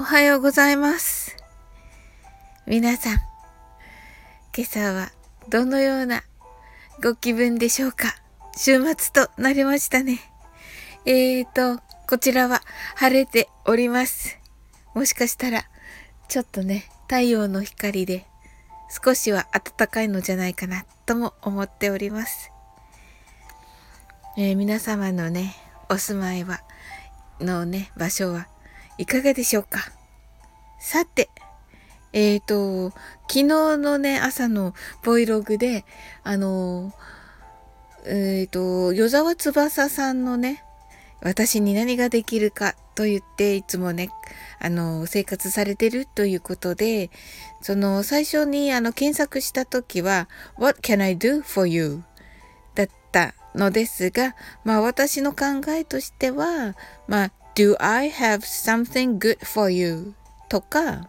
おはようございます。皆さん、今朝はどのようなご気分でしょうか？週末となりましたね。えーと、こちらは晴れております。もしかしたら、ちょっとね、太陽の光で少しは暖かいのじゃないかなとも思っております。えー、皆様のね、お住まいは、のね、場所はいかがでしょうか？さて、えっ、ー、と、昨日のね、朝のボイログで、あの、えっ、ー、と、与沢翼さんのね、私に何ができるかと言っていつもね、あの、生活されてるということで、その最初にあの検索した時は、What can I do for you? だったのですが、まあ私の考えとしては、まあ Do I have something good for you? とか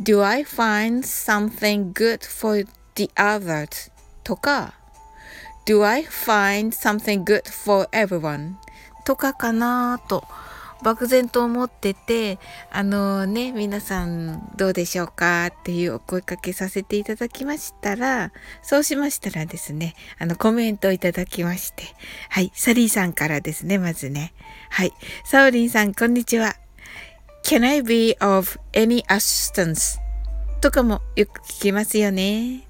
Do I find something good for the others? とか Do I find something good for everyone? とかかなと 漠然と思ってて、あのね、皆さんどうでしょうか？っていうお声かけさせていただきましたら、そうしましたらですね、あのコメントをいただきまして、はい、サリーさんからですね、まずね。はい、サオリンさん、こんにちは。Can I be of any assistance? とかもよく聞きますよね。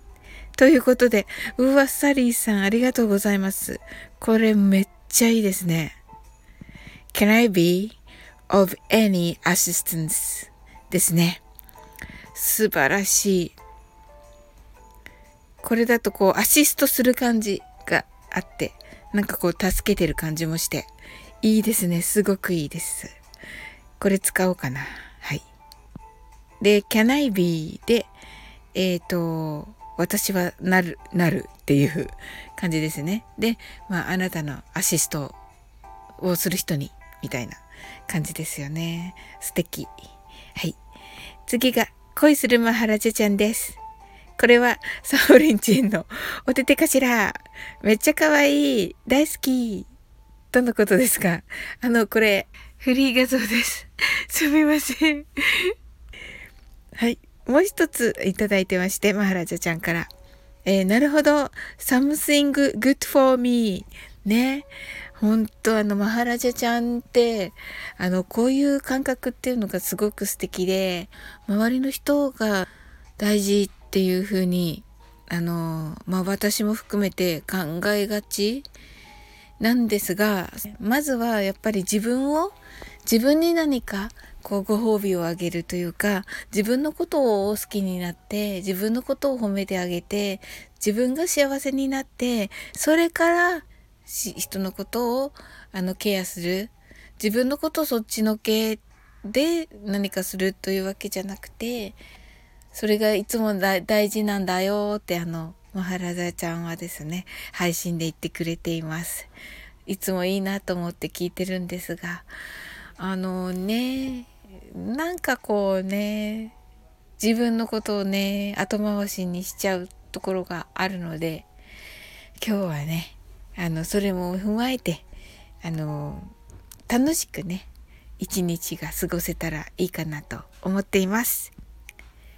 ということで、うわ、サリーさんありがとうございます。これめっちゃいいですね。Can I be of any assistance ですね。素晴らしい。これだとこうアシストする感じがあって、なんかこう助けてる感じもして、いいですね。すごくいいです。これ使おうかな。はい。で、can I be で、えっ、ー、と、私はなる、なるっていう感じですね。で、まあ、あなたのアシストをする人に、みたいな感じですよね。素敵。はい。次が、恋するマハラジャちゃんです。これは、サオリンチンのお手手かしら。めっちゃ可愛い。大好き。とのことですが、あの、これ、フリー画像です。すみません。はい。もう一ついただいてまして、マハラジャちゃんから。えー、なるほど。something good for me. ね。本当あの、マハラジャちゃんって、あの、こういう感覚っていうのがすごく素敵で、周りの人が大事っていうふうに、あの、まあ私も含めて考えがちなんですが、まずはやっぱり自分を、自分に何かこうご褒美をあげるというか、自分のことを好きになって、自分のことを褒めてあげて、自分が幸せになって、それから人のことをあのケアする。自分のことそっちのけで何かするというわけじゃなくてそれがいつも大事なんだよってあのマハラザちゃんはですね配信で言ってくれています。いつもいいなと思って聞いてるんですがあのねなんかこうね自分のことをね後回しにしちゃうところがあるので今日はねあのそれも踏まえてあの楽しくね一日が過ごせたらいいかなと思っています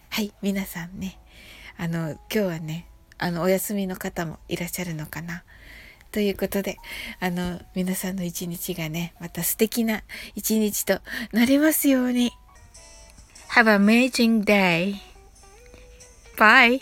はい皆さんねあの今日はねあのお休みの方もいらっしゃるのかなということであの皆さんの一日がねまた素敵な一日となりますように Have an amazing day! Bye!